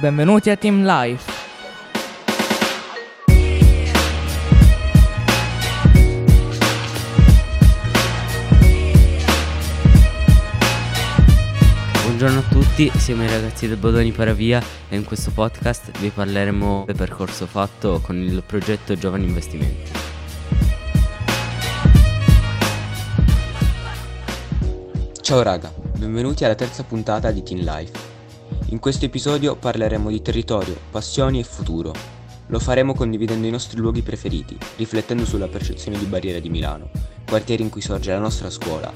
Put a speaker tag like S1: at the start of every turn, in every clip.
S1: Benvenuti a Team Life.
S2: Buongiorno a tutti, siamo i ragazzi del Bodoni Paravia e in questo podcast vi parleremo del percorso fatto con il progetto Giovani Investimenti. Ciao raga, benvenuti alla terza puntata di Teen Life. In questo episodio parleremo di territorio, passioni e futuro. Lo faremo condividendo i nostri luoghi preferiti, riflettendo sulla percezione di Barriera di Milano, quartiere in cui sorge la nostra scuola,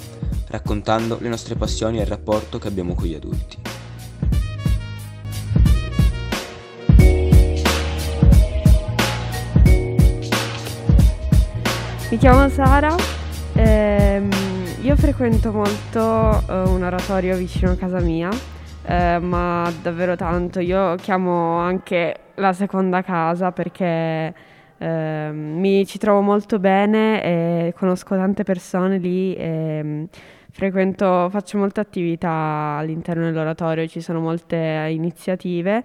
S2: raccontando le nostre passioni e il rapporto che abbiamo con gli adulti.
S3: Mi chiamo Sara, ehm, io frequento molto eh, un oratorio vicino a casa mia, eh, ma davvero tanto. Io chiamo anche la seconda casa perché eh, mi ci trovo molto bene e conosco tante persone lì e frequento, faccio molte attività all'interno dell'oratorio, ci sono molte iniziative,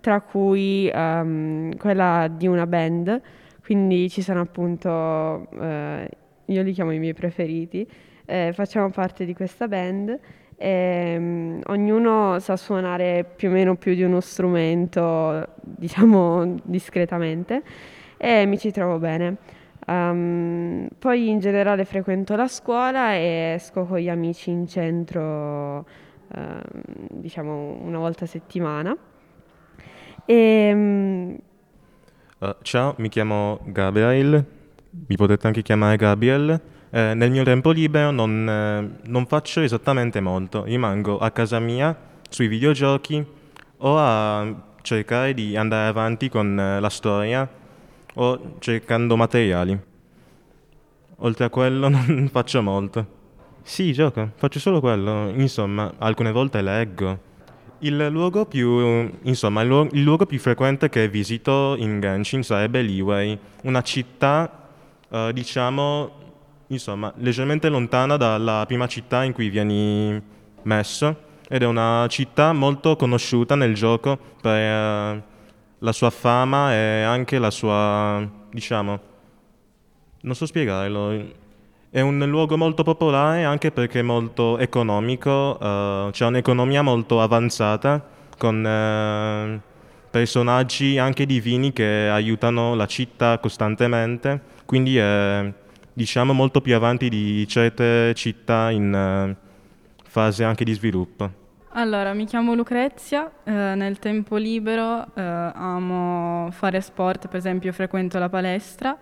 S3: tra cui um, quella di una band, quindi ci sono appunto, eh, io li chiamo i miei preferiti, eh, facciamo parte di questa band e um, ognuno sa suonare più o meno più di uno strumento, diciamo discretamente, e mi ci trovo bene. Um, poi in generale frequento la scuola e esco con gli amici in centro, uh, diciamo una volta a settimana.
S4: E, um... uh, ciao, mi chiamo Gabriel, mi potete anche chiamare Gabriel. Eh, nel mio tempo libero non, eh, non, faccio esattamente molto, rimango a casa mia sui videogiochi o a cercare di andare avanti con eh, la storia o cercando materiali. Oltre a quello non faccio molto. Sì, gioco, faccio solo quello. Insomma, alcune volte leggo. Il luogo più, insomma, il, luogo, il luogo più frequente che visito in Genshin sarebbe Liwei, una città, eh, diciamo, insomma, leggermente lontana dalla prima città in cui vieni messo ed è una città molto conosciuta nel gioco per eh, la sua fama e anche la sua, diciamo, non so spiegarlo, è un luogo molto popolare anche perché è molto economico, uh, c'è un'economia molto avanzata con uh, personaggi anche divini che aiutano la città costantemente, quindi è diciamo molto più avanti di certe città in uh, fase anche di sviluppo.
S5: Allora, mi chiamo Lucrezia, eh, nel tempo libero eh, amo fare sport, per esempio frequento la palestra,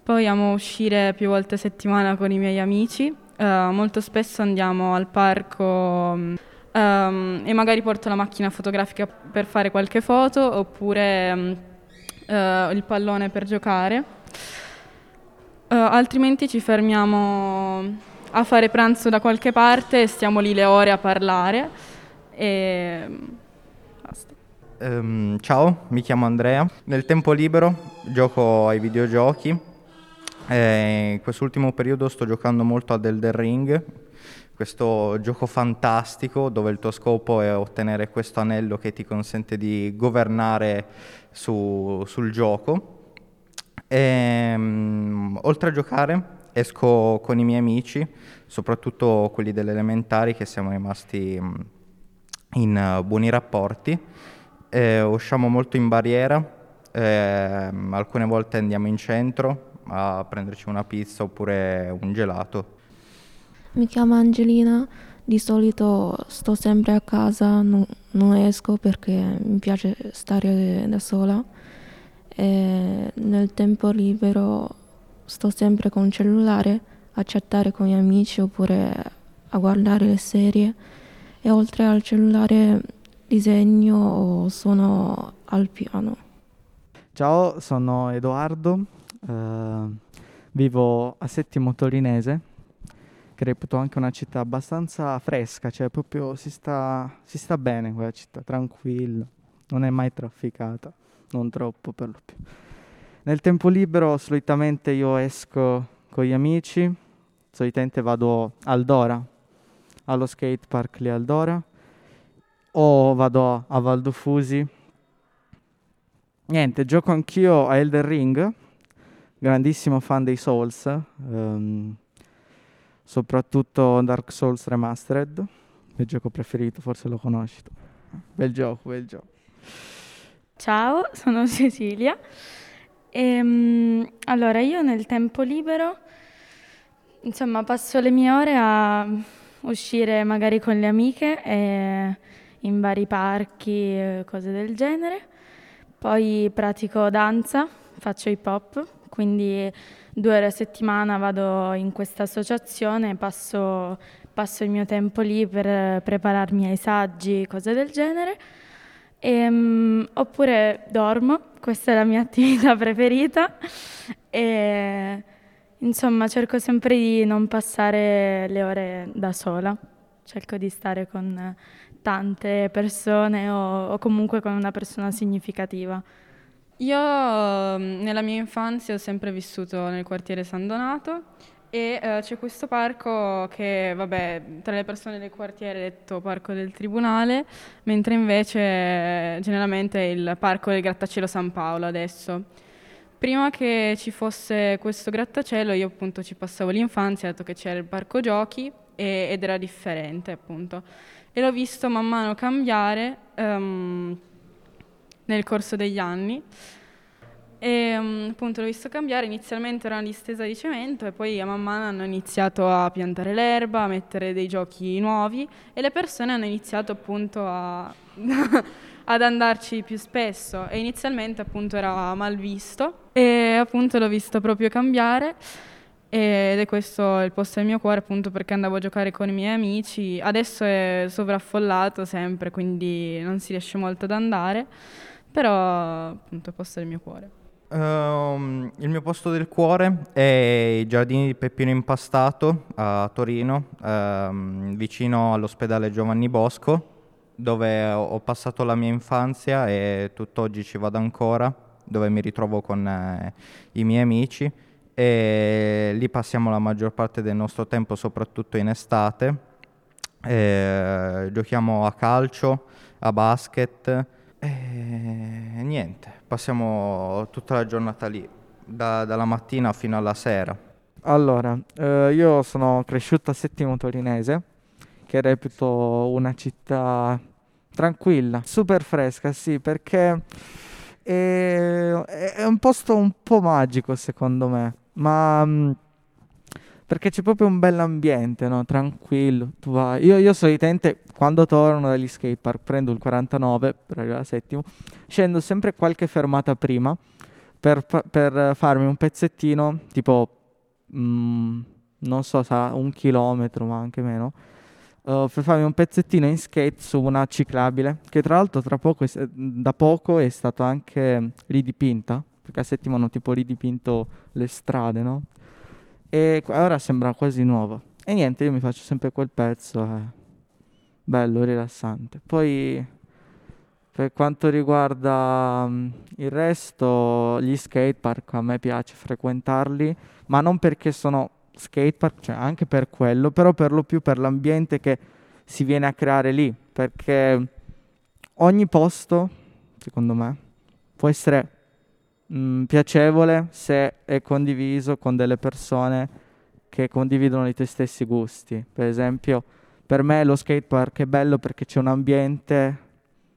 S5: poi amo uscire più volte a settimana con i miei amici, eh, molto spesso andiamo al parco um, e magari porto la macchina fotografica per fare qualche foto oppure um, il pallone per giocare. Uh, altrimenti ci fermiamo a fare pranzo da qualche parte e stiamo lì le ore a parlare e basta.
S6: Um, ciao, mi chiamo Andrea. Nel tempo libero gioco ai videogiochi. In quest'ultimo periodo sto giocando molto a Elden Ring, questo gioco fantastico dove il tuo scopo è ottenere questo anello che ti consente di governare su, sul gioco. E, um, oltre a giocare esco con i miei amici, soprattutto quelli delle elementari che siamo rimasti mm, in uh, buoni rapporti. Eh, usciamo molto in barriera, eh, alcune volte andiamo in centro a prenderci una pizza oppure un gelato.
S7: Mi chiamo Angelina, di solito sto sempre a casa, non, non esco perché mi piace stare da sola. E nel tempo libero sto sempre con il cellulare a chattare con gli amici oppure a guardare le serie e oltre al cellulare disegno o suono al piano.
S8: Ciao, sono Edoardo, eh, vivo a Settimo Torinese, che reputo anche una città abbastanza fresca, cioè proprio si sta, si sta bene quella città, tranquilla, non è mai trafficata, non troppo per lo più. Nel tempo libero solitamente io esco con gli amici, solitamente vado al Dora, allo skate park lì al Dora, o vado a Valdofusi niente, gioco anch'io a Elden Ring, grandissimo fan dei Souls, um, soprattutto Dark Souls Remastered, il mio gioco preferito, forse lo conosci tu. Bel gioco, bel gioco.
S1: Ciao, sono Cecilia. Ehm, allora, io nel tempo libero, insomma, passo le mie ore a uscire magari con le amiche e in vari parchi, cose del genere. Poi pratico danza, faccio hip hop, quindi due ore a settimana vado in questa associazione, passo, passo il mio tempo lì per prepararmi ai saggi, cose del genere. E, um, oppure dormo, questa è la mia attività preferita. E, insomma, cerco sempre di non passare le ore da sola, cerco di stare con tante persone o, o comunque con una persona significativa.
S5: Io mm, nella mia infanzia ho sempre vissuto nel quartiere San Donato e uh, c'è questo parco che, vabbè, tra le persone del quartiere è detto parco del tribunale, mentre invece generalmente è il parco del grattacielo San Paolo adesso. Prima che ci fosse questo grattacielo io appunto ci passavo l'infanzia, dato che c'era il parco giochi e, ed era differente appunto. E l'ho visto man mano cambiare um, nel corso degli anni. E um, appunto l'ho visto cambiare, inizialmente era una distesa di cemento e poi a man mano hanno iniziato a piantare l'erba, a mettere dei giochi nuovi e le persone hanno iniziato appunto a ad andarci più spesso. E inizialmente appunto era mal visto e appunto l'ho visto proprio cambiare. Ed è questo il posto del mio cuore appunto perché andavo a giocare con i miei amici, adesso è sovraffollato sempre quindi non si riesce molto ad andare, però appunto è il posto del mio cuore.
S6: Um, il mio posto del cuore è i giardini di Peppino Impastato a Torino, um, vicino all'ospedale Giovanni Bosco, dove ho passato la mia infanzia e tutt'oggi ci vado ancora, dove mi ritrovo con eh, i miei amici e lì passiamo la maggior parte del nostro tempo, soprattutto in estate. E giochiamo a calcio, a basket niente, passiamo tutta la giornata lì, da, dalla mattina fino alla sera.
S8: Allora, eh, io sono cresciuto a Settimo Torinese, che reputo una città tranquilla, super fresca, sì, perché è, è un posto un po' magico secondo me, ma mm, perché c'è proprio un bell'ambiente, no? tranquillo. Tu vai. Io, io solitamente quando torno dagli skatepark prendo il 49 per arrivare al settimo, scendo sempre qualche fermata prima per, per farmi un pezzettino, tipo, mm, non so, sarà un chilometro, ma anche meno, uh, per farmi un pezzettino in skate su una ciclabile, che tra l'altro tra poco è, da poco è stato anche ridipinta, perché a settimo hanno tipo ridipinto le strade, no? E ora sembra quasi nuova. E niente, io mi faccio sempre quel pezzo, eh bello, rilassante. Poi per quanto riguarda um, il resto, gli skatepark a me piace frequentarli, ma non perché sono skatepark, cioè anche per quello, però per lo più per l'ambiente che si viene a creare lì, perché ogni posto, secondo me, può essere mh, mm, piacevole se è condiviso con delle persone che condividono i tuoi stessi gusti. Per esempio, per me lo skatepark è bello perché c'è un ambiente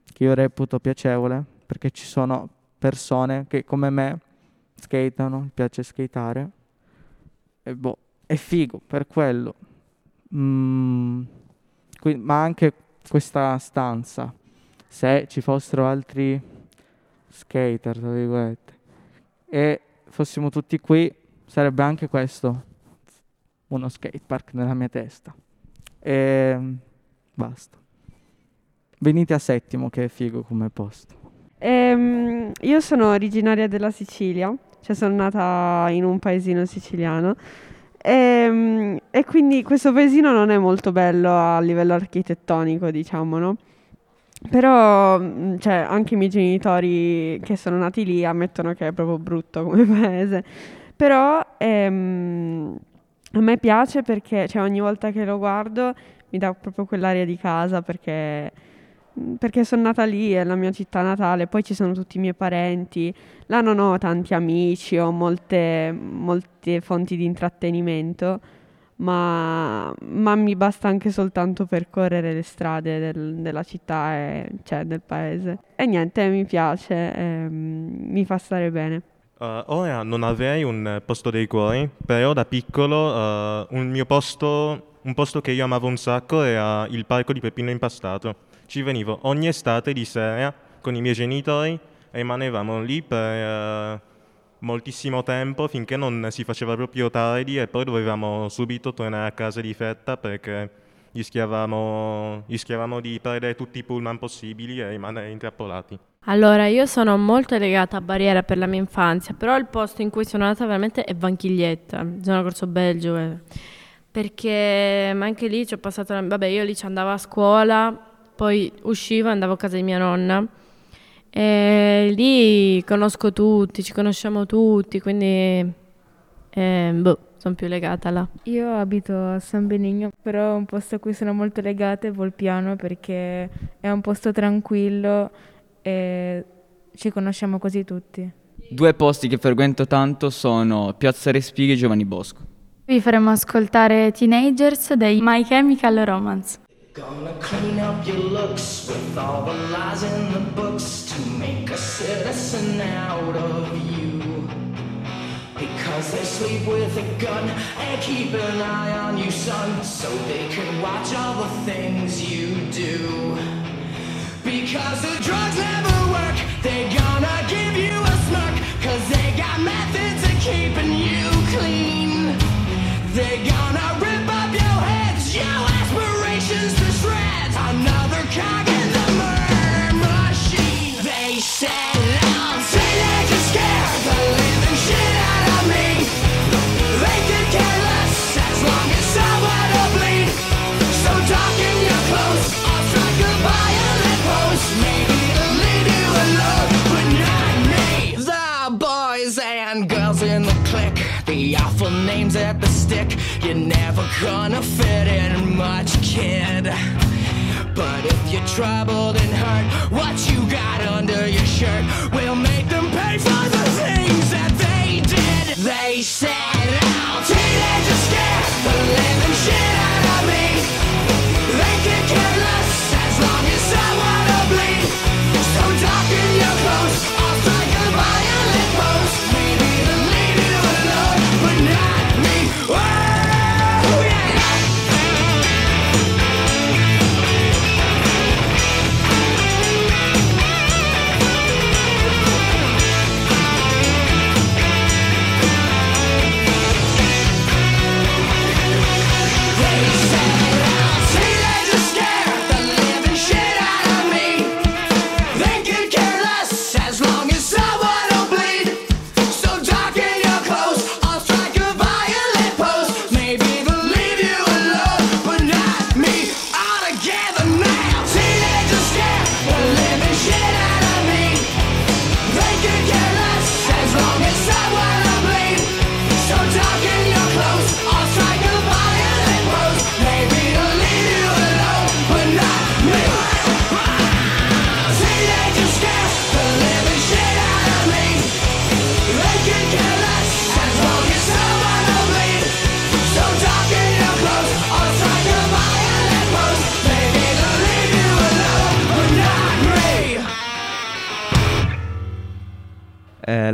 S8: che io reputo piacevole, perché ci sono persone che come me skatano, piace skateare. E boh, è figo per quello. Mm, qui, ma anche questa stanza, se ci fossero altri skater, tra virgolette, e fossimo tutti qui, sarebbe anche questo uno skatepark nella mia testa. E basta. Venite a Settimo che è figo come posto.
S3: Ehm, io sono originaria della Sicilia, cioè sono nata in un paesino siciliano ehm, e quindi questo paesino non è molto bello a livello architettonico, diciamo, no? Però mm, cioè, anche i miei genitori che sono nati lì ammettono che è proprio brutto come paese. Però ehm, a me piace perché cioè, ogni volta che lo guardo mi dà proprio quell'aria di casa perché perché sono nata lì, è la mia città natale, poi ci sono tutti i miei parenti, là non ho tanti amici, ho molte, molte fonti di intrattenimento, ma, ma, mi basta anche soltanto percorrere le strade del, della città e cioè del paese. E niente, mi piace, eh, mi fa stare bene.
S4: Uh, ora non avrei un posto dei cuori, però da piccolo uh, un mio posto, un posto che io amavo un sacco era il parco di Peppino Impastato. Ci venivo ogni estate di sera con i miei genitori, rimanevamo lì per uh, moltissimo tempo finché non si faceva proprio tardi e poi dovevamo subito tornare a casa di fretta perché rischiavamo, rischiavamo di perdere tutti i pullman possibili e rimanere intrappolati.
S9: Allora, io sono molto legata a Barriera per la mia infanzia, però il posto in cui sono andata veramente è Vanchiglietta, zona Corso Belgio, eh. perché anche lì ci ho passato, vabbè io lì ci andavo a scuola, poi uscivo e andavo a casa di mia nonna e lì conosco tutti, ci conosciamo tutti, quindi eh, boh, sono più legata là.
S10: Io abito a San Benigno, però è un posto a cui sono molto legata è Volpiano perché è un posto tranquillo e ci conosciamo quasi tutti.
S11: Due posti che frequento tanto sono Piazza Respighi e Giovanni Bosco.
S12: Vi faremo ascoltare Teenagers dei My Chemical Romance. Gonna clean up your looks with all the lies in the books to make a citizen out of you. Because they sleep with a gun and keep an eye on you, son, so they can watch all the things you do. Because the drugs never work, they gonna give you a smirk. Cause they got methods of keeping you clean. They You're never gonna fit in much, kid. But if you're troubled and hurt, what you got under your shirt will make them pay for the things that they did. They said,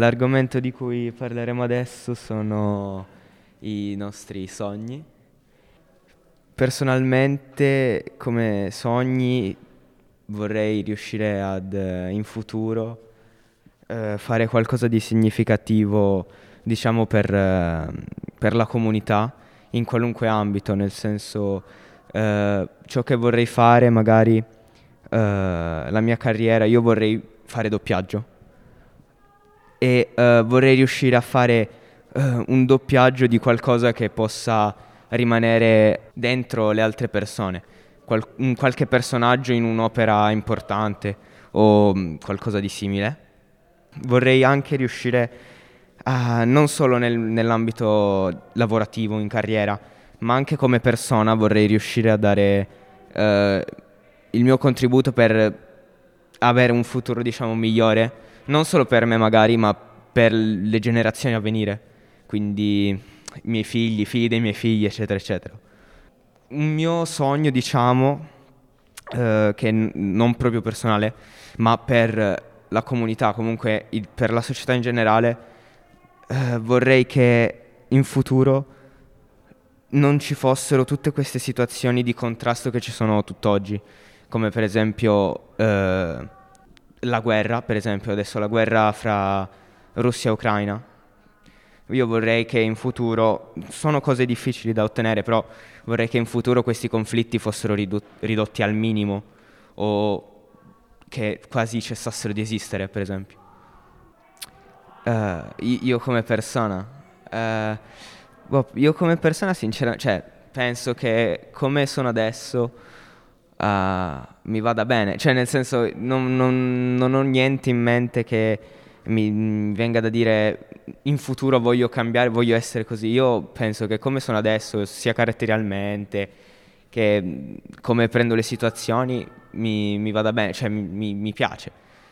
S2: l'argomento di cui parleremo adesso sono i nostri sogni. Personalmente, come sogni, vorrei riuscire ad, eh, in futuro, eh, fare qualcosa di significativo, diciamo, per, eh, per la comunità, in qualunque ambito, nel senso, eh, ciò che vorrei fare, magari, eh, la mia carriera, io vorrei fare doppiaggio e eh, vorrei riuscire a fare eh, un doppiaggio di qualcosa che possa rimanere dentro le altre persone, Qual- un qualche personaggio in un'opera importante o mm, qualcosa di simile. Vorrei anche riuscire a, non solo nel- nell'ambito lavorativo, in carriera, ma anche come persona vorrei riuscire a dare eh, il mio contributo per avere un futuro, diciamo, migliore, non solo per me magari, ma per le generazioni a venire, quindi i miei figli, i figli dei miei figli, eccetera, eccetera. Un mio sogno, diciamo, eh, che n- non proprio personale, ma per la comunità, comunque il- per la società in generale, eh, vorrei che in futuro non ci fossero tutte queste situazioni di contrasto che ci sono tutt'oggi, come per esempio eh, la guerra, per esempio adesso la guerra fra Russia e Ucraina. Io vorrei che in futuro, sono cose difficili da ottenere, però vorrei che in futuro questi conflitti fossero ridotti al minimo o che quasi cessassero di esistere, per esempio. Uh, io come persona, uh, io come persona sinceramente, cioè, penso che come sono adesso uh, mi vada bene, cioè nel senso non, non, non ho niente in mente che mi, venga da dire in futuro voglio cambiare, voglio essere così. Io penso che come sono adesso, sia caratterialmente che come prendo le situazioni, mi, mi vada bene, cioè mi, mi, piace.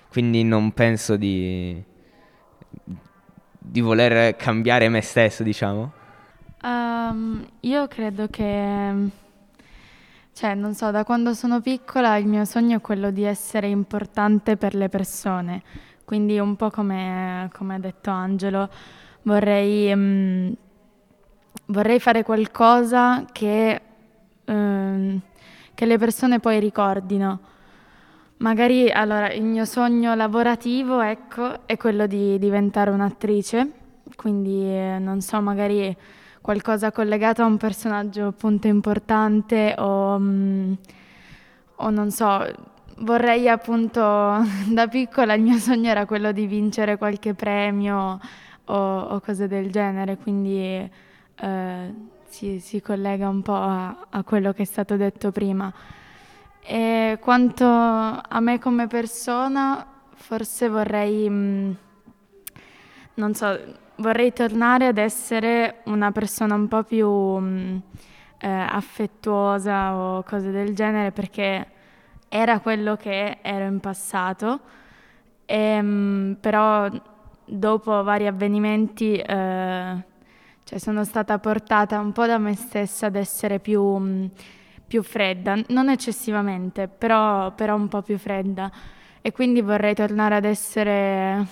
S2: Quindi non penso di, di voler cambiare me stesso, diciamo.
S1: Um, io credo che, cioè, non so, da quando sono piccola il mio sogno è quello di essere importante per le persone quindi un po' come, come ha detto Angelo, vorrei, um, vorrei fare qualcosa che, um, che, le persone poi ricordino. Magari allora il mio sogno lavorativo ecco, è quello di diventare un'attrice, quindi eh, non so, magari qualcosa collegato a un personaggio appunto importante o, um, o non so, vorrei appunto, da piccola il mio sogno era quello di vincere qualche premio o, o cose del genere, quindi eh, si, si, collega un po' a, a, quello che è stato detto prima. E quanto a me come persona, forse vorrei, mh, mm, non so, vorrei tornare ad essere una persona un po' più mh, mm, eh, affettuosa o cose del genere perché era quello che ero in passato, e, ehm, però dopo vari avvenimenti eh, cioè sono stata portata un po' da me stessa ad essere più, più fredda, non eccessivamente, però, però, un po' più fredda. E quindi vorrei tornare ad essere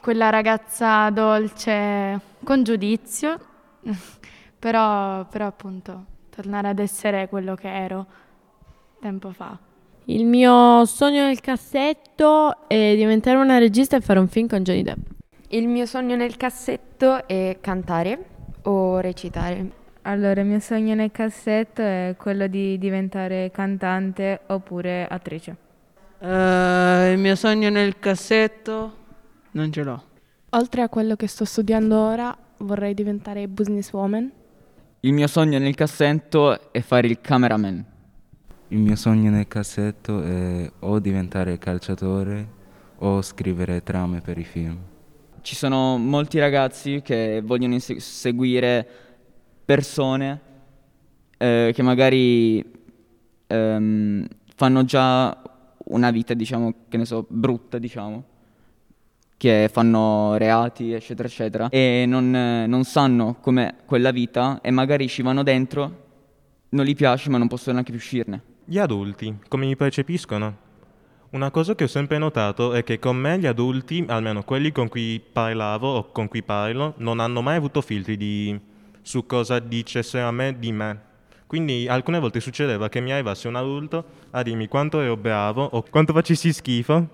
S1: quella ragazza dolce con giudizio, però, però appunto tornare ad essere quello che ero tempo fa.
S9: Il mio sogno nel cassetto è diventare una regista e fare un film con Johnny Depp.
S3: Il mio sogno nel cassetto è cantare o recitare.
S10: Allora, il mio sogno nel cassetto è quello di diventare cantante oppure attrice.
S13: Uh, il mio sogno nel cassetto non ce l'ho.
S14: Oltre a quello che sto studiando ora, vorrei diventare businesswoman.
S15: Il mio sogno nel cassetto è fare il cameraman.
S16: Il mio sogno nel cassetto è o diventare calciatore o scrivere trame per i film.
S15: Ci sono molti ragazzi che vogliono inse- seguire persone eh, che magari ehm, fanno già una vita, diciamo, che ne so, brutta, diciamo, che fanno reati, eccetera, eccetera, e non, non sanno com'è quella vita e magari ci vanno dentro, non gli piace, ma non possono neanche più uscirne.
S4: Gli adulti, come mi percepiscono? Una cosa che ho sempre notato è che con me gli adulti, almeno quelli con cui parlavo o con cui parlo, non hanno mai avuto filtri di... su cosa dicessero a me di me. Quindi alcune volte succedeva che mi arrivasse un adulto a dirmi quanto ero bravo o quanto facessi schifo,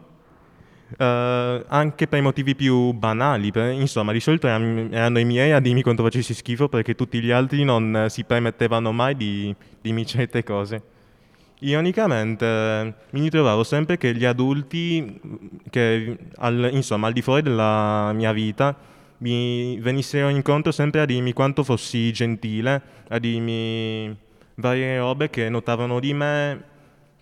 S4: Uh, anche per motivi più banali. Per, insomma, di solito erano i miei a dirmi quanto facessi schifo perché tutti gli altri non si permettevano mai di dirmi certe cose. Ironicamente mi ritrovavo sempre che gli adulti, che al, insomma al di fuori della mia vita, mi venissero incontro sempre a dirmi quanto fossi gentile, a dirmi varie robe che notavano di me,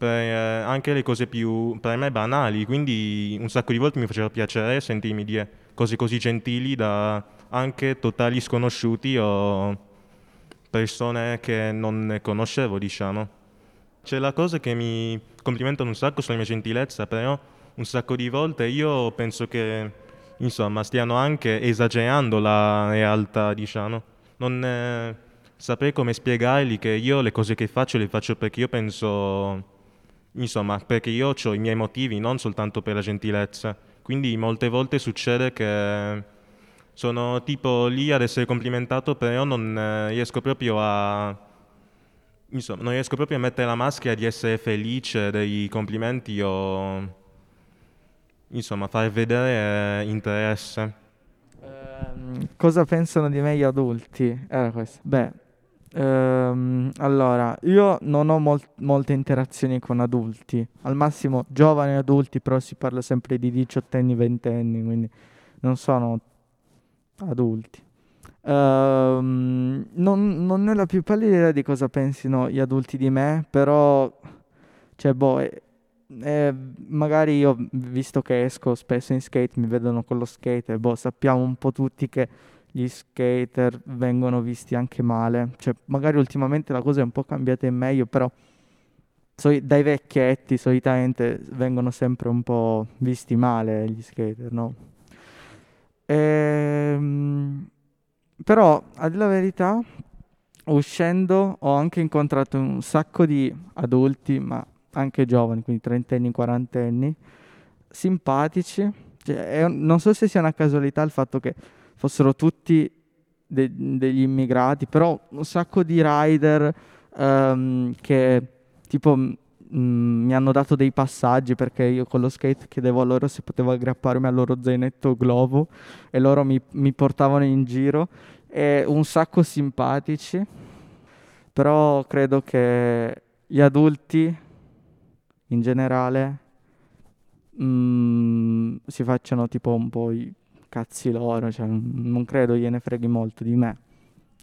S4: per, eh, anche le cose più per me banali, quindi un sacco di volte mi faceva piacere sentirmi dire cose così gentili da anche totali sconosciuti o persone che non ne conoscevo, diciamo. C'è la cosa che mi complimentano un sacco sulla mia gentilezza, però un sacco di volte io penso che, insomma, stiano anche esagerando la realtà, diciamo. Non eh, saprei come spiegargli che io le cose che faccio le faccio perché io penso, insomma, perché io ho i miei motivi, non soltanto per la gentilezza. Quindi molte volte succede che sono tipo lì ad essere complimentato, però non eh, riesco proprio a insomma, non riesco proprio a mettere la maschera di essere felice dei complimenti o insomma far vedere interesse.
S8: Ehm, cosa pensano di me gli adulti? Era questo. Beh, ehm, allora, io non ho mol- molte interazioni con adulti, al massimo giovani adulti, però si parla sempre di diciottenni, ventenni, quindi non sono adulti. Ehm, non, non ho la più pallida idea di cosa pensino gli adulti di me, però, cioè, boh, eh, eh, magari io, visto che esco spesso in skate, mi vedono con lo skater, boh, sappiamo un po' tutti che gli skater vengono visti anche male. Cioè, magari ultimamente la cosa è un po' cambiata in meglio, però so, dai vecchietti solitamente vengono sempre un po' visti male gli skater, no? Ehm però, a dire la verità, uscendo ho anche incontrato un sacco di adulti, ma anche giovani, quindi trentenni, quarantenni, simpatici. Cioè, un, non so se sia una casualità il fatto che fossero tutti de- degli immigrati, però un sacco di rider um, che tipo Mm, mi hanno dato dei passaggi perché io con lo skate chiedevo a loro se potevo aggrapparmi al loro zainetto globo e loro mi, mi portavano in giro e un sacco simpatici però credo che gli adulti in generale mm, si facciano tipo un po' i cazzi loro cioè, non credo gliene freghi molto di me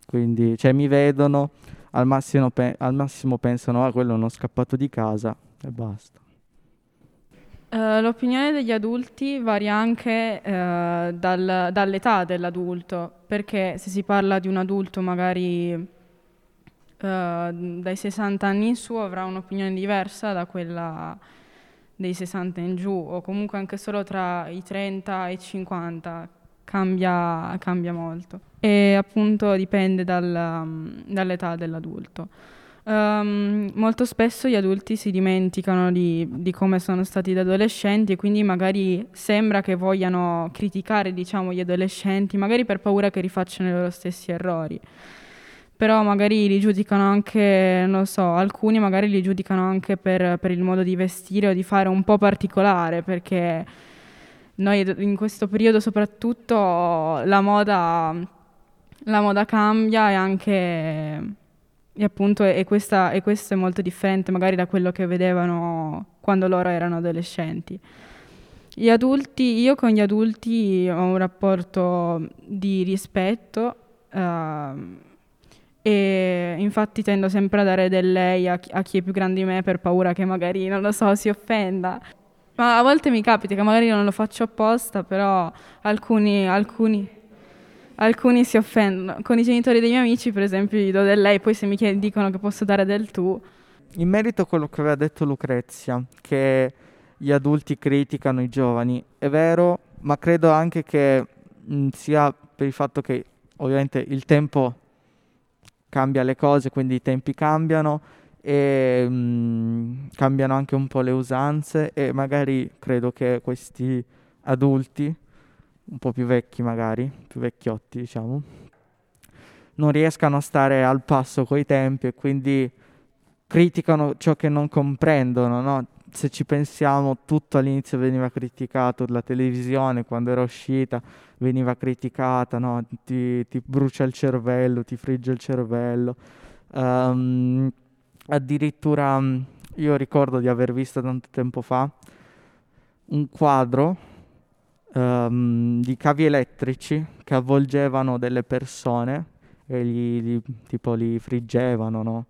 S8: quindi cioè, mi vedono al massimo, pe- al massimo pensano ah quello è uno scappato di casa e basta.
S5: Uh, l'opinione degli adulti varia anche uh, dal, dall'età dell'adulto, perché se si parla di un adulto magari uh, dai 60 anni in su avrà un'opinione diversa da quella dei 60 in giù, o comunque anche solo tra i 30 e i 50 cambia, cambia molto e appunto dipende dal, dall'età dell'adulto. Um, molto spesso gli adulti si dimenticano di, di, come sono stati da adolescenti e quindi magari sembra che vogliano criticare diciamo, gli adolescenti, magari per paura che rifacciano i loro stessi errori. Però magari li giudicano anche, non so, alcuni magari li giudicano anche per, per il modo di vestire o di fare un po' particolare, perché noi in questo periodo soprattutto la moda, la moda cambia e anche e appunto e, questa, e questo è molto differente magari da quello che vedevano quando loro erano adolescenti. Gli adulti, io con gli adulti ho un rapporto di rispetto uh, e infatti tendo sempre a dare del lei a chi, a chi è più grande di me per paura che magari, non lo so, si offenda. Ma a volte mi capita che magari non lo faccio apposta, però alcuni, alcuni, alcuni si offendono. Con i genitori dei miei amici, per esempio, gli do del lei, poi se mi chied- dicono che posso dare del tu.
S8: In merito a quello che aveva detto Lucrezia, che gli adulti criticano i giovani, è vero, ma credo anche che mh, sia per il fatto che ovviamente il tempo cambia le cose, quindi i tempi cambiano e mh, mm, cambiano anche un po' le usanze e magari credo che questi adulti, un po' più vecchi magari, più vecchiotti diciamo, non riescano a stare al passo coi tempi e quindi criticano ciò che non comprendono, no? Se ci pensiamo, tutto all'inizio veniva criticato, la televisione quando era uscita veniva criticata, no? ti, ti brucia il cervello, ti frigge il cervello. Um, addirittura io ricordo di aver visto tanto tempo fa un quadro um, di cavi elettrici che avvolgevano delle persone e gli, gli, tipo li friggevano, no?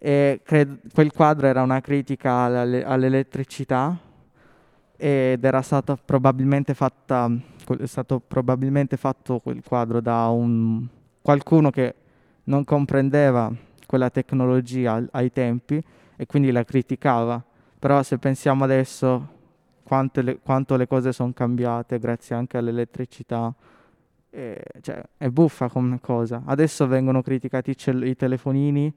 S8: E cred- quel quadro era una critica alle- all'elettricità ed era stata probabilmente fatta, è stato probabilmente fatto quel quadro da un, qualcuno che non comprendeva quella tecnologia ai tempi e quindi la criticava. Però se pensiamo adesso le, quanto le cose sono cambiate grazie anche all'elettricità, eh, cioè, è buffa come cosa. Adesso vengono criticati cell- i telefonini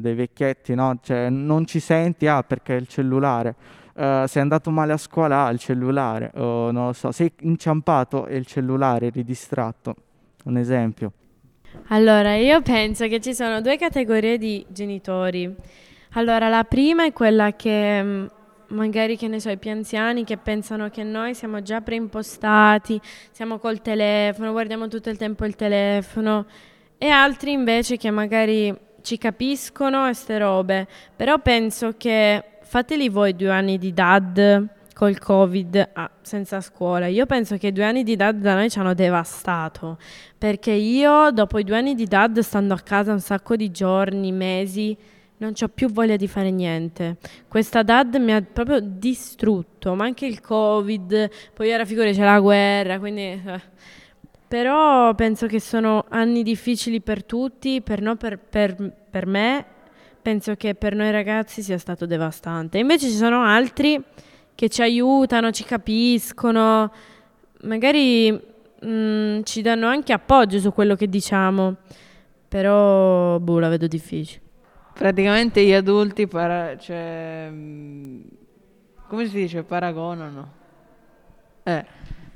S8: dei, vecchietti, no? Cioè, non ci senti, ah, perché il cellulare. Uh, sei andato male a scuola, ah, il cellulare. O non lo so, sei inciampato e il cellulare, eri distratto. Un esempio.
S9: Allora, io penso che ci sono due categorie di genitori. Allora, la prima è quella che mm, magari che ne so, i più anziani che pensano che noi siamo già preimpostati, siamo col telefono, guardiamo tutto il tempo il telefono, e altri invece che magari ci capiscono e ste robe. Però penso che fateli voi due anni di dad col covid ah, senza scuola. Io penso che i due anni di dad da noi ci hanno devastato, perché io dopo i due anni di dad stando a casa un sacco di giorni, mesi, non ho più voglia di fare niente. Questa DAD mi ha proprio distrutto, ma anche il Covid, poi ora figure c'è la guerra, quindi... Eh. Però penso che sono anni difficili per tutti, per, no, per, per, per me. Penso che per noi ragazzi sia stato devastante. Invece ci sono altri che ci aiutano, ci capiscono, magari mh, mm, ci danno anche appoggio su quello che diciamo, però boh, la vedo difficile.
S13: Praticamente gli adulti, para- cioè, come si dice, paragonano. Eh,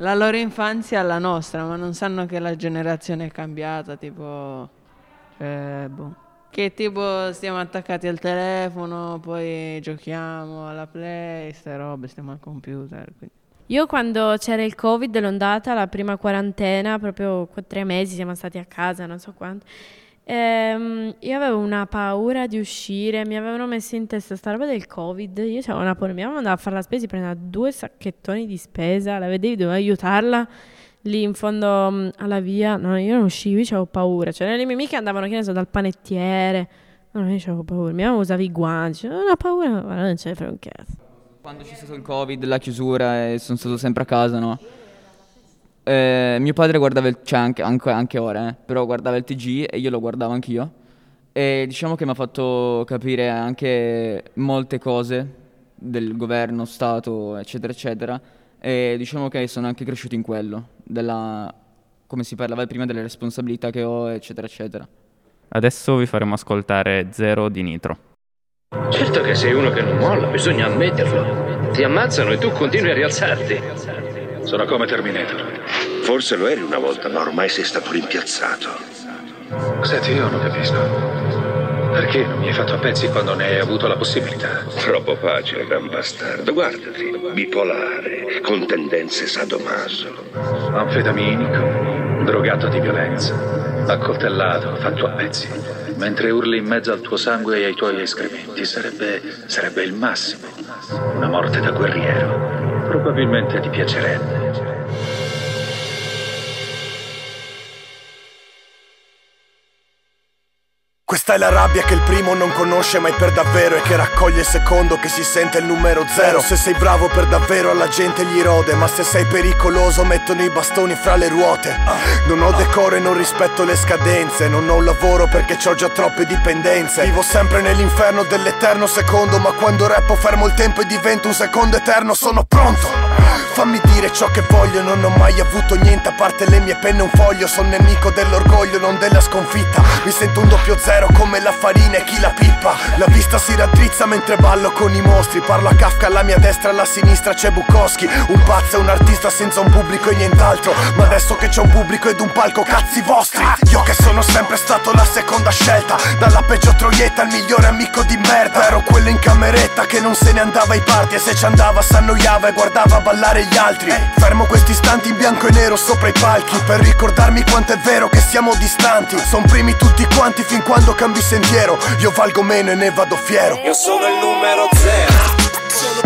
S13: la loro infanzia alla nostra, ma non sanno che la generazione è cambiata, tipo, cioè, boh. Che tipo stiamo attaccati al telefono, poi giochiamo alla play, ste robe, stiamo al computer. Quindi.
S9: Io quando c'era il covid, l'ondata, la prima quarantena, proprio tre mesi siamo stati a casa, non so quanto Ehm, io avevo una paura di uscire, mi avevano messo in testa sta roba del covid, io avevo una paura, mia mamma andava a fare la spesa, prendeva due sacchettoni di spesa, la vedevi, dovevo aiutarla lì in fondo mm, alla via, no, io non uscivo, io avevo paura, cioè le mie amiche andavano, che ne so, dal panettiere, no, io avevo paura, mia mamma usava i guanti, cioè, una paura, ma non ce un cazzo.
S15: Quando c'è stato il covid, la chiusura e sono stato sempre a casa, no? Eh, mio padre guardava il, cioè anche, anche, anche ora, eh, però guardava il TG e io lo guardavo anch'io. E diciamo che mi ha fatto capire anche molte cose del governo, Stato, eccetera, eccetera. E diciamo che sono anche cresciuto in quello, della, come si parlava prima, delle responsabilità che ho, eccetera, eccetera.
S17: Adesso vi faremo ascoltare Zero di Nitro.
S18: Certo che sei uno che non molla, bisogna ammetterlo. Ti ammazzano e tu continui a rialzarti.
S19: Sono come Terminator.
S20: Forse lo eri una volta, ma ormai sei stato rimpiazzato.
S19: Senti, io non capisco. Perché non mi hai fatto a pezzi quando ne hai avuto la possibilità?
S20: Troppo facile, gran bastardo. Guardati, bipolare, con tendenze sadomaso.
S19: Anfetaminico, drogato di violenza, accoltellato, fatto a pezzi. Mentre urli in mezzo al tuo sangue e ai tuoi escrementi, sarebbe, sarebbe il massimo. Una morte da guerriero. Probabilmente ti piacerebbe.
S21: Questa è la rabbia che il primo non conosce mai per davvero E che raccoglie il secondo che si sente il numero zero. Se sei bravo per davvero alla gente gli rode Ma se sei pericoloso mettono i bastoni fra le ruote. Non ho decoro e non rispetto le scadenze Non ho un lavoro perché ho già troppe dipendenze. Vivo sempre nell'inferno dell'eterno secondo Ma quando rappo fermo il tempo e divento un secondo eterno Sono pronto Fammi dire ciò che voglio, non ho mai avuto niente a parte le mie penne e un foglio. Sono nemico dell'orgoglio, non della sconfitta. Mi sento un doppio zero come la farina e chi la pippa. La vista si raddrizza mentre ballo con i mostri. Parlo a Kafka alla mia destra, alla sinistra c'è Bukowski. Un pazzo e un artista senza un pubblico e nient'altro. Ma adesso che c'è un pubblico ed un palco, cazzi vostri. Io che sono sempre stato la seconda scelta. Dalla peggio troietta al migliore amico di merda. Ero quello in cameretta che non se ne andava ai party E se ci andava s'annoiava e guardava ballare gli altri. Fermo questi istanti in bianco e nero sopra i palchi Per ricordarmi quanto è vero che siamo distanti. Son primi tutti quanti fin quando cambi sentiero. Io valgo meno e ne vado fiero.
S22: Io sono il numero zero. Sono,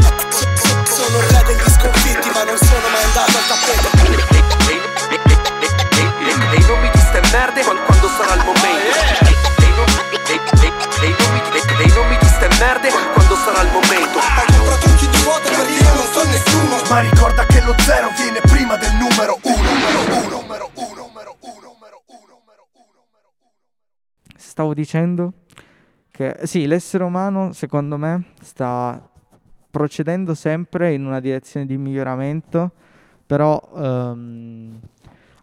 S22: sono il re degli sconfitti ma non sono mai andato al tappeto. E non mi diste merde quando sarà il momento? E non mi diste merde quando sarà il momento
S21: lo zero viene prima del numero uno Numero uno, numero uno
S8: Stavo dicendo Perché sì, l'essere umano secondo me sta procedendo sempre in una direzione di miglioramento, però um,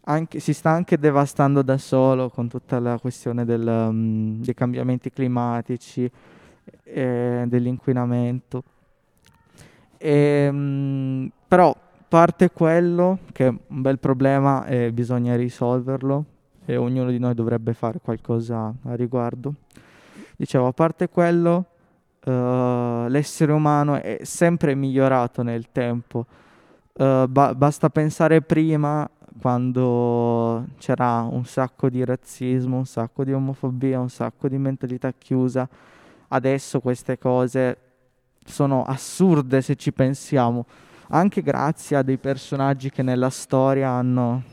S8: anche, si sta anche devastando da solo con tutta la questione del, um, dei cambiamenti climatici, eh, dell'inquinamento. E, um, però parte quello che è un bel problema e bisogna risolverlo e ognuno di noi dovrebbe fare qualcosa a riguardo. Dicevo, a parte quello, uh, l'essere umano è sempre migliorato nel tempo. Uh, ba- basta pensare prima quando c'era un sacco di razzismo, un sacco di omofobia, un sacco di mentalità chiusa. Adesso queste cose sono assurde se ci pensiamo, anche grazie a dei personaggi che nella storia hanno,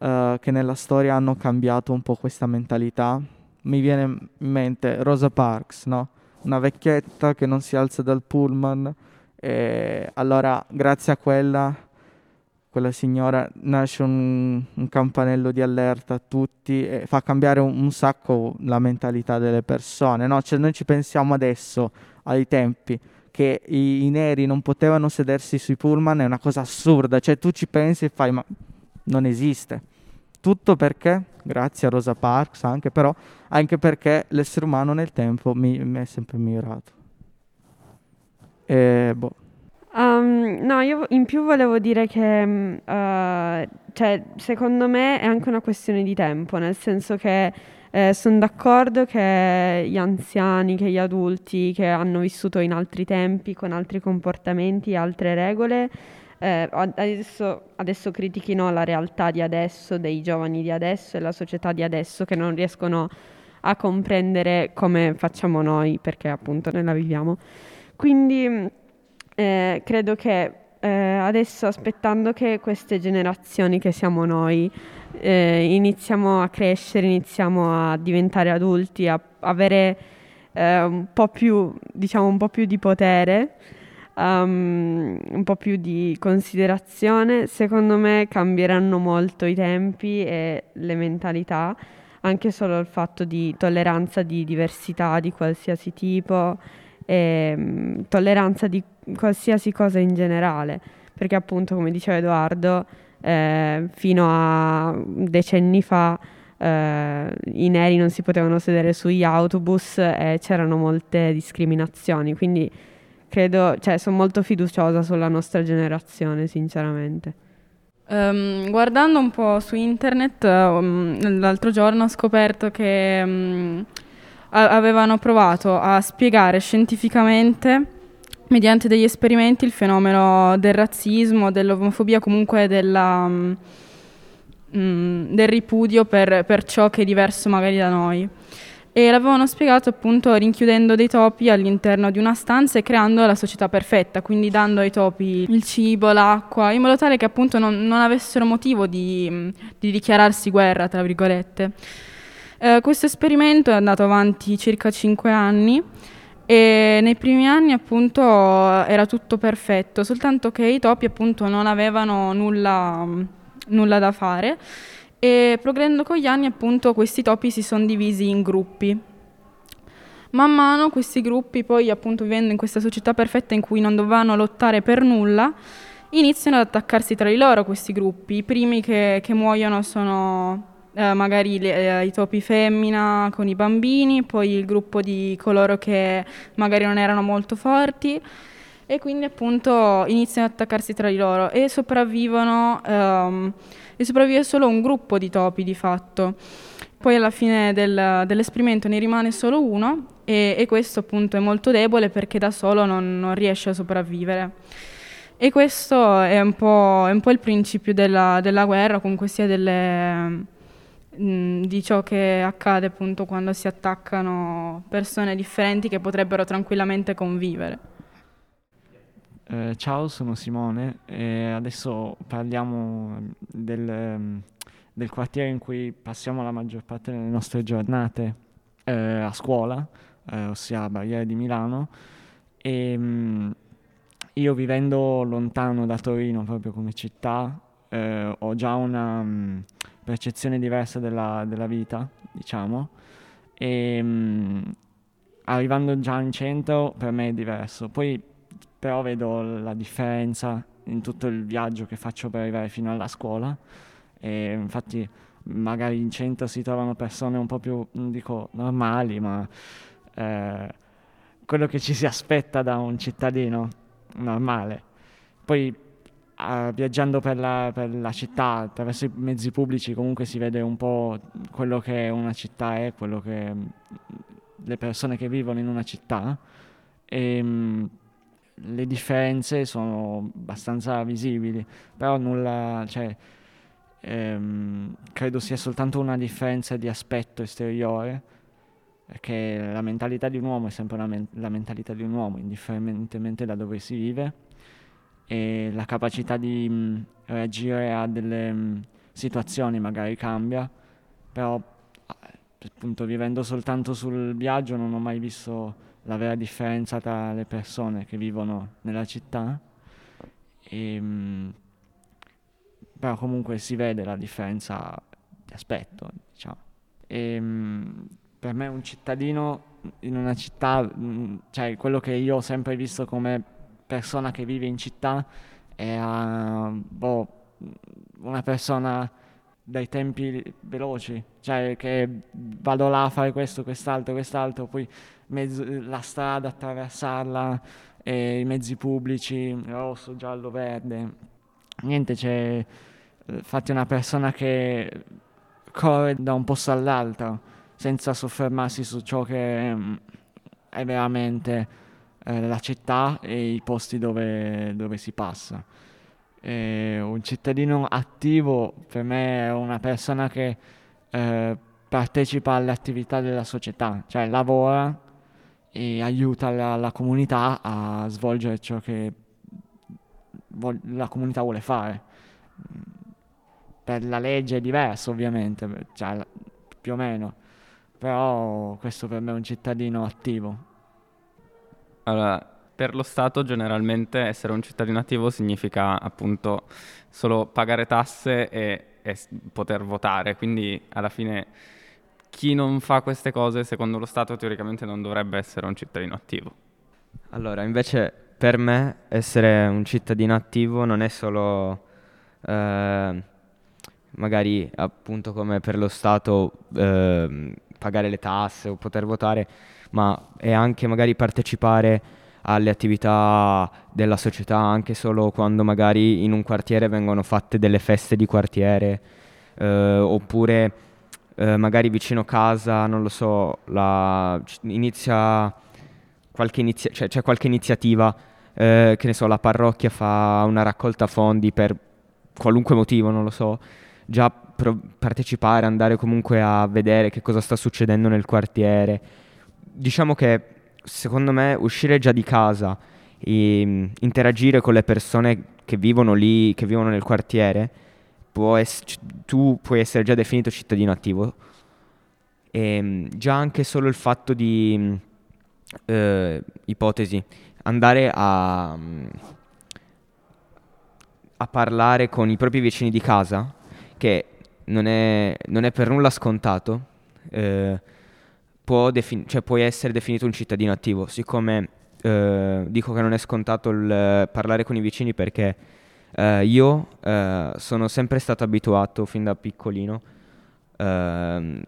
S8: uh, che nella storia hanno cambiato un po' questa mentalità. Mi viene in mente Rosa Parks, no? una vecchietta che non si alza dal pullman e allora grazie a quella quella signora nasce un, un, campanello di allerta a tutti e fa cambiare un, un sacco la mentalità delle persone. No? Cioè, noi ci pensiamo adesso, ai tempi, che i, i, neri non potevano sedersi sui pullman, è una cosa assurda. Cioè, tu ci pensi e fai, ma non esiste. Tutto perché, grazie a Rosa Parks anche, però, anche perché l'essere umano nel tempo mi, mi è sempre migliorato. E boh.
S3: Um, no, io in più volevo dire che, uh, cioè, secondo me è anche una questione di tempo, nel senso che eh, sono d'accordo che gli anziani, che gli adulti che hanno vissuto in altri tempi, con altri comportamenti, altre regole, eh, adesso, adesso critichino la realtà di adesso, dei giovani di adesso e la società di adesso che non riescono a comprendere come facciamo noi, perché appunto noi la viviamo. Quindi eh, credo che eh, adesso aspettando che queste generazioni che siamo noi eh, iniziamo a crescere, iniziamo a diventare adulti, a avere eh, un po' più, diciamo, un po' più di potere, um, un po' più di considerazione, secondo me cambieranno molto i tempi e le mentalità, anche solo il fatto di tolleranza di diversità di qualsiasi tipo e um, tolleranza di qualsiasi cosa in generale, perché appunto come diceva Edoardo, eh, fino a decenni fa eh, i neri non si potevano sedere sugli autobus e c'erano molte discriminazioni, quindi credo, cioè sono molto fiduciosa sulla nostra generazione, sinceramente.
S5: Um, guardando un po' su internet, um, l'altro giorno ho scoperto che um, avevano provato a spiegare scientificamente mediante degli esperimenti il fenomeno del razzismo, dell'omofobia, comunque della, mm, mm, del ripudio per, per, ciò che è diverso magari da noi. E l'avevano spiegato appunto rinchiudendo dei topi all'interno di una stanza e creando la società perfetta, quindi dando ai topi il cibo, l'acqua, in modo tale che appunto non, non avessero motivo di, mm, di, dichiararsi guerra, tra virgolette. Eh, questo esperimento è andato avanti circa 5 anni e nei primi anni appunto era tutto perfetto, soltanto che i topi appunto non avevano nulla, nulla da fare e progredendo con gli anni appunto questi topi si sono divisi in gruppi. Man mano questi gruppi poi appunto vivendo in questa società perfetta in cui non dovevano lottare per nulla, iniziano ad attaccarsi tra di loro questi gruppi. I primi che, che muoiono sono eh, magari le, eh, i topi femmina con i bambini, poi il gruppo di coloro che magari non erano molto forti e quindi appunto iniziano ad attaccarsi tra di loro e sopravvivono ehm, e sopravvive solo un gruppo di topi di fatto. Poi alla fine del, dell'esperimento ne rimane solo uno e, e, questo appunto è molto debole perché da solo non, non riesce a sopravvivere. E questo è un po', è un po il principio della, della guerra, comunque sia delle, Mm, di ciò che accade appunto quando si attaccano persone differenti che potrebbero tranquillamente convivere.
S23: Eh, ciao, sono Simone e adesso parliamo del, ehm, del, quartiere in cui passiamo la maggior parte delle nostre giornate eh, a scuola, eh, ossia a Barriere di Milano. E, mh, mm, io vivendo lontano da Torino, proprio come città, eh, ho già una... Mh, mm, percezione diversa della, della vita, diciamo. E, mh, arrivando già in centro per me è diverso. Poi però vedo la differenza in tutto il viaggio che faccio per arrivare fino alla scuola e infatti magari in centro si trovano persone un po' più, non dico normali, ma eh, quello che ci si aspetta da un cittadino normale. Poi uh, viaggiando per la, per la, città attraverso i mezzi pubblici comunque si vede un po' quello che una città è, quello che le persone che vivono in una città. E mh, le differenze sono abbastanza visibili, però nulla, cioè, ehm, credo sia soltanto una differenza di aspetto esteriore, perché la mentalità di un uomo è sempre men- la mentalità di un uomo, indifferentemente da dove si vive, e la capacità di mh, reagire a delle mh, situazioni magari cambia, però appunto vivendo soltanto sul viaggio non ho mai visto la vera differenza tra le persone che vivono nella città, e, mh, però comunque si vede la differenza di aspetto, diciamo. E, per me un cittadino in una città, cioè quello che io ho sempre visto come persona che vive in città è uh, boh, una persona dai tempi veloci, cioè che vado là a fare questo, quest'altro, quest'altro, poi mezzo, la strada, attraversarla, eh, i mezzi pubblici, rosso, giallo, verde. Niente, c'è infatti una persona che corre da un posto all'altro senza soffermarsi su ciò che mm, è veramente eh, la città e i posti dove, dove si passa. E un cittadino attivo per me è una persona che eh, partecipa alle attività della società, cioè lavora e aiuta la, la comunità a svolgere ciò che vo- la comunità vuole fare. Per la legge è diverso ovviamente, cioè, più o meno, però questo per me è un cittadino attivo.
S17: Allora, per lo Stato generalmente essere un cittadino attivo significa appunto solo pagare tasse e, e poter votare, quindi alla fine chi non fa queste cose secondo lo Stato teoricamente non dovrebbe essere un cittadino attivo.
S2: Allora, invece per me essere un cittadino attivo non è solo eh, magari appunto come per lo Stato eh, pagare le tasse o poter votare, ma è anche magari partecipare alle attività della società anche solo quando magari in un quartiere vengono fatte delle feste di quartiere eh, oppure eh, magari vicino casa, non lo so, la, inizia qualche inizia- cioè, c'è qualche iniziativa, eh, che ne so, la parrocchia fa una raccolta fondi per qualunque motivo, non lo so, già pro- partecipare, andare comunque a vedere che cosa sta succedendo nel quartiere. Diciamo che secondo me uscire già di casa e mm, interagire con le persone che vivono lì, che vivono nel quartiere, ess- tu puoi essere già definito cittadino attivo. E ehm, già anche solo il fatto di, mm, eh, ipotesi, andare a, mm, a parlare con i propri vicini di casa, che non è, non è per nulla scontato, eh, può defin- cioè puoi essere definito un cittadino attivo, siccome eh, dico che non è scontato il eh, parlare con i vicini perché eh, io eh, sono sempre stato abituato fin da piccolino, ehm,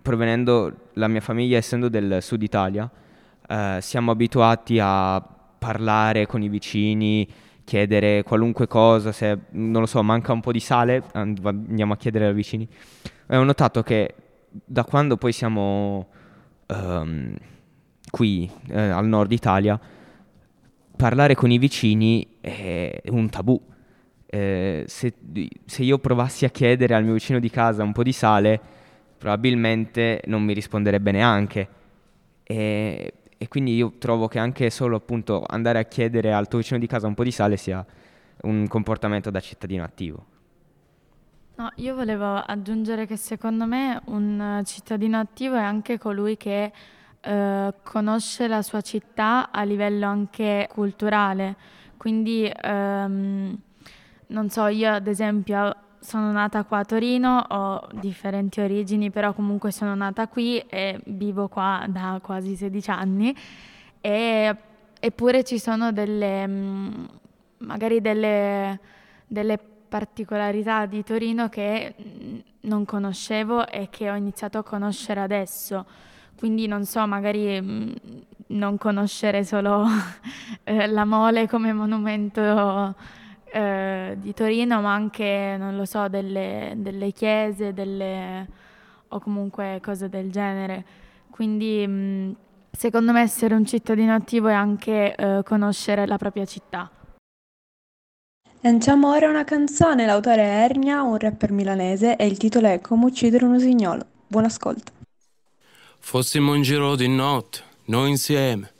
S2: provenendo la mia famiglia essendo del sud Italia, eh, siamo abituati a parlare con i vicini, chiedere qualunque cosa, se non lo so, manca un po' di sale, andiamo a chiedere ai vicini. E ho notato che da quando poi siamo um, qui eh, al nord Italia, parlare con i vicini è un tabù. Eh, se, se, io provassi a chiedere al mio vicino di casa un po' di sale, probabilmente non mi risponderebbe neanche. E, e quindi io trovo che anche solo appunto andare a chiedere al tuo vicino di casa un po' di sale sia un comportamento da cittadino attivo.
S1: No, io volevo aggiungere che secondo me un cittadino attivo è anche colui che eh, conosce la sua città a livello anche culturale. Quindi, ehm, non so, io ad esempio sono nata qua a Torino, ho differenti origini, però comunque sono nata qui e vivo qua da quasi 16 anni. E, eppure ci sono delle, mm, magari delle, delle particolarità di Torino che mm, non conoscevo e che ho iniziato a conoscere adesso. Quindi non so, magari mh, non conoscere solo eh, la Mole come monumento eh, di Torino, ma anche, non lo so, delle, delle chiese delle, o comunque cose del genere. Quindi mh, secondo me essere un cittadino attivo è anche eh, conoscere la propria città.
S24: Lanciamo ora una canzone, l'autore è Ernia, un rapper milanese e il titolo è Come uccidere un usignolo. Buon ascolto.
S25: Fossimo in giro di notte, noi insieme,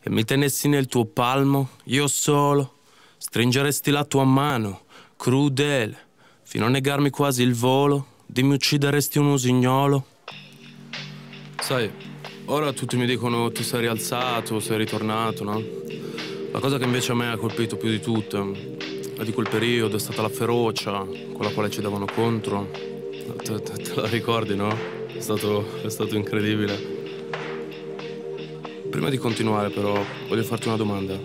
S25: e mi tenessi nel tuo palmo, io solo, stringeresti la tua mano, crudele, fino a negarmi quasi il volo, dimmi uccideresti un usignolo. Sai, ora tutti mi dicono ti sei rialzato, sei ritornato, no? La cosa che invece a me ha colpito più di tutte di quel periodo è stata la ferocia con la quale ci davano contro. Te, te, te la ricordi, no? È stato, è stato incredibile. Prima di continuare, però, voglio farti una domanda.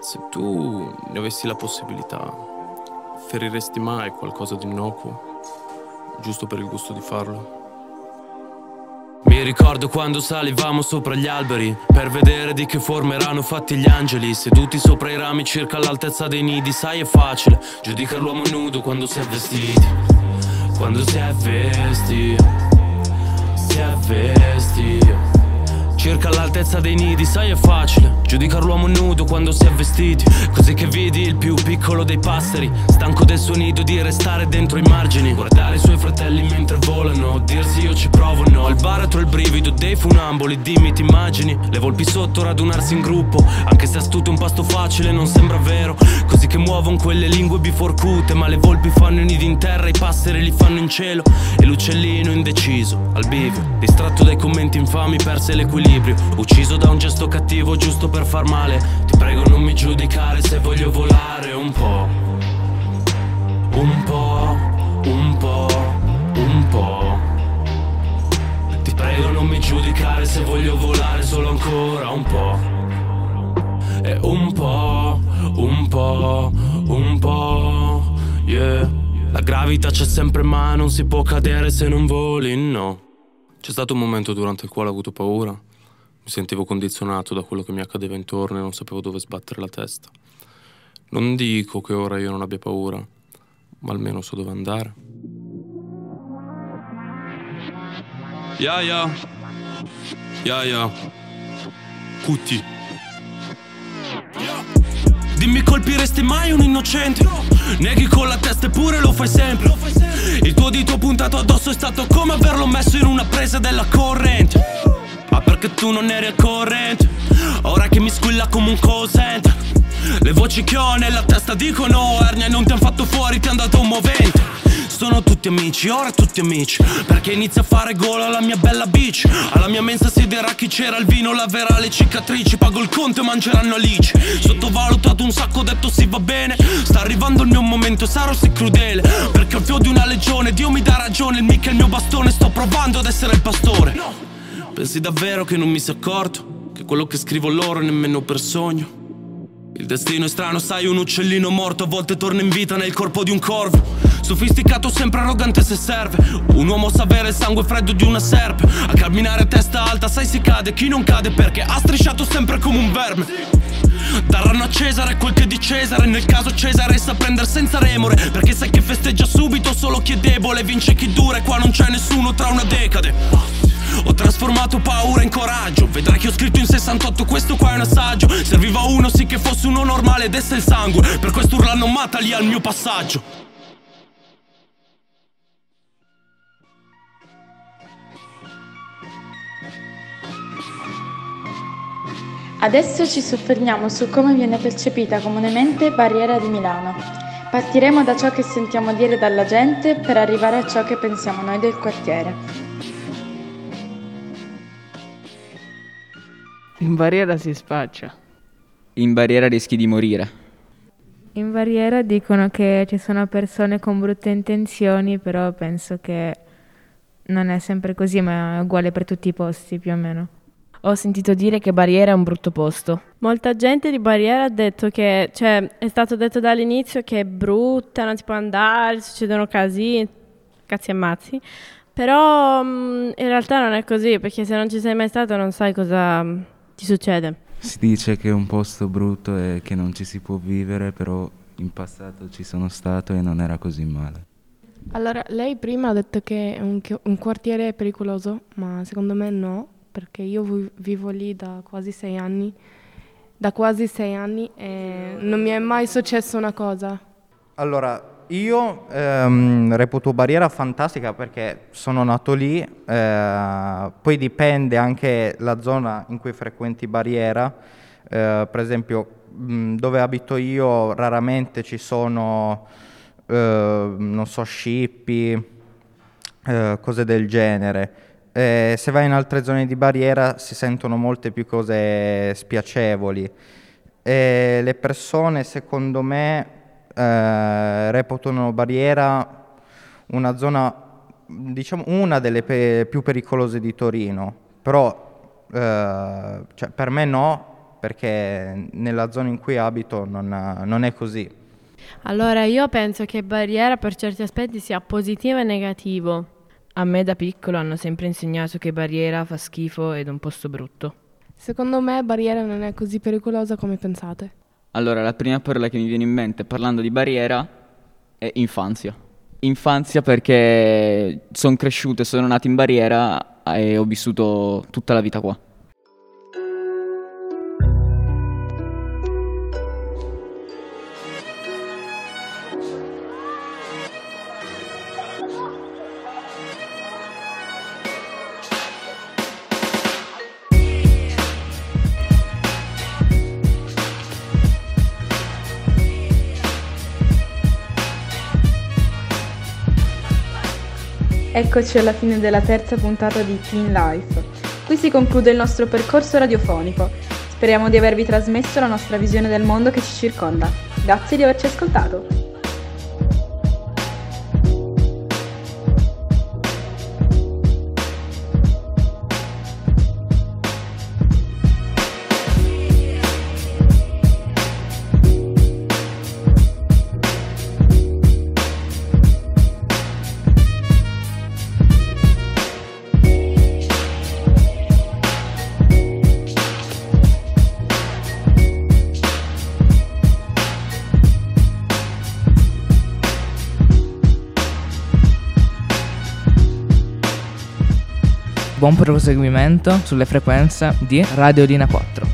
S25: Se tu ne avessi la possibilità, feriresti mai qualcosa di innocuo, giusto per il gusto di farlo? Mi ricordo quando salivamo sopra gli alberi Per vedere di che forma erano fatti gli angeli. Seduti sopra i rami circa all'altezza dei nidi Sai è facile giudicare l'uomo nudo quando si è vestiti Quando si è vestiti Si è vestiti Circa all'altezza dei nidi, sai è facile Giudicare l'uomo nudo quando si è vestiti. Così che vedi il più piccolo dei passeri Stanco del suo nido di restare dentro i margini. Guardare i suoi fratelli mentre volano Dirsi io ci provo no. Al baratro il brivido dei funamboli Dimmi ti immagini? Le volpi sotto radunarsi in gruppo Anche se astuto un pasto facile non sembra vero. Così che muovono quelle lingue biforcute Ma le volpi fanno i nidi in terra I passeri li fanno in cielo. E l'uccellino indeciso Al bivio Distratto dai commenti infami perse l'equilibrio equilibrio Ucciso da un gesto cattivo giusto per far male. Ti prego non mi giudicare se voglio volare un po' Un po', un po', un po' Ti prego non mi giudicare se voglio volare solo ancora un po' E un po', un po', un po', yeah. La gravità c'è sempre ma non si può cadere se non voli, no. C'è stato un momento durante il quale ho avuto paura mi sentivo condizionato da quello che mi accadeva intorno e non sapevo dove sbattere la testa. Non dico che ora io non abbia paura, ma almeno so dove andare. Yaya. Yaya. Cutti. Dimmi colpiresti mai un innocente Neghi con la testa eppure lo fai sempre Il tuo dito puntato addosso è stato come averlo messo in una presa della corrente ma perché tu non eri al corrente? Ora che mi squilla come un call center. Le voci che ho nella testa dicono Ernia non ti hanno fatto fuori, ti è andato un movente. Sono tutti amici, ora tutti amici. Perché inizia a fare golo alla mia bella beach? Alla mia mensa siederà chi c'era il vino Laverà le cicatrici. Pago il conto e mangeranno alici. Sottovalutato un sacco, detto sì va bene. Sta arrivando il mio momento, sarò sì crudele. Perché ho fio di una legione Dio mi dà ragione, il mic è il mio bastone. Sto provando ad essere il pastore. Pensi davvero che non mi sia accorto? Che quello che scrivo loro è nemmeno per sogno? Il destino è strano, sai, un uccellino morto a volte torna in vita nel corpo di un corvo. Sofisticato, sempre arrogante se serve. Un uomo sa avere il sangue freddo di una serpe. A camminare a testa alta, sai, si cade. Chi non cade perché ha strisciato sempre come un verme. Daranno a Cesare quel che è di Cesare Nel caso Cesare sa prendere senza remore Perché sai che festeggia subito solo chi è debole Vince chi dura e qua non c'è nessuno tra una decade ho trasformato paura in coraggio Vedrai che ho scritto in 68 questo qua è un assaggio Serviva uno sì che fosse uno normale ed esse il sangue Per questo urlano mata lì al mio passaggio
S1: Adesso ci soffermiamo su come viene percepita comunemente Barriera di Milano. Partiremo da ciò che sentiamo dire dalla gente per arrivare a ciò che pensiamo noi del quartiere.
S13: In barriera si spaccia.
S15: In barriera rischi di morire.
S10: In barriera dicono che ci sono persone con brutte intenzioni, però penso che non è sempre così, ma è uguale per tutti i posti più o meno.
S26: Ho sentito dire che Barriera è un brutto posto.
S9: Molta gente di Barriera ha detto che, cioè, è stato detto dall'inizio che è brutta, non si può andare, succedono casini, cazzi e mazzi. Però mh, in realtà non è così, perché se non ci sei mai stato non sai cosa mh, ti succede.
S16: Si dice che è un posto brutto e che non ci si può vivere, però in passato ci sono stato e non era così male.
S14: Allora, lei prima ha detto che è un, un quartiere pericoloso, ma secondo me no, perché io vi- vivo lì da quasi sei anni, da quasi sei anni e non mi è mai successo una cosa.
S6: Allora, io ehm, reputo Barriera fantastica perché sono nato lì, eh, poi dipende anche la zona in cui frequenti Barriera, eh, per esempio mh, dove abito io raramente ci sono, eh, non so, scippi, eh, cose del genere. Se vai in altre zone di Barriera si sentono molte più cose spiacevoli. Le persone, secondo me, eh, reputano Barriera una zona, diciamo, una delle pe- più pericolose di Torino, però eh, cioè, per me no, perché nella zona in cui abito non, non è così.
S9: Allora, io penso che Barriera per certi aspetti sia positivo e negativo.
S26: A me da piccolo hanno sempre insegnato che Barriera fa schifo ed è un posto brutto.
S14: Secondo me Barriera non è così pericolosa come pensate.
S2: Allora, la prima parola che mi viene in mente parlando di barriera è infanzia. Infanzia perché sono cresciuto e sono nato in barriera e ho vissuto tutta la vita qua.
S24: Eccoci alla fine della terza puntata di Teen Life. Qui si conclude il nostro percorso radiofonico. Speriamo di avervi trasmesso la nostra visione del mondo che ci circonda. Grazie di averci ascoltato.
S26: Buon proseguimento sulle frequenze di Radio Lina 4.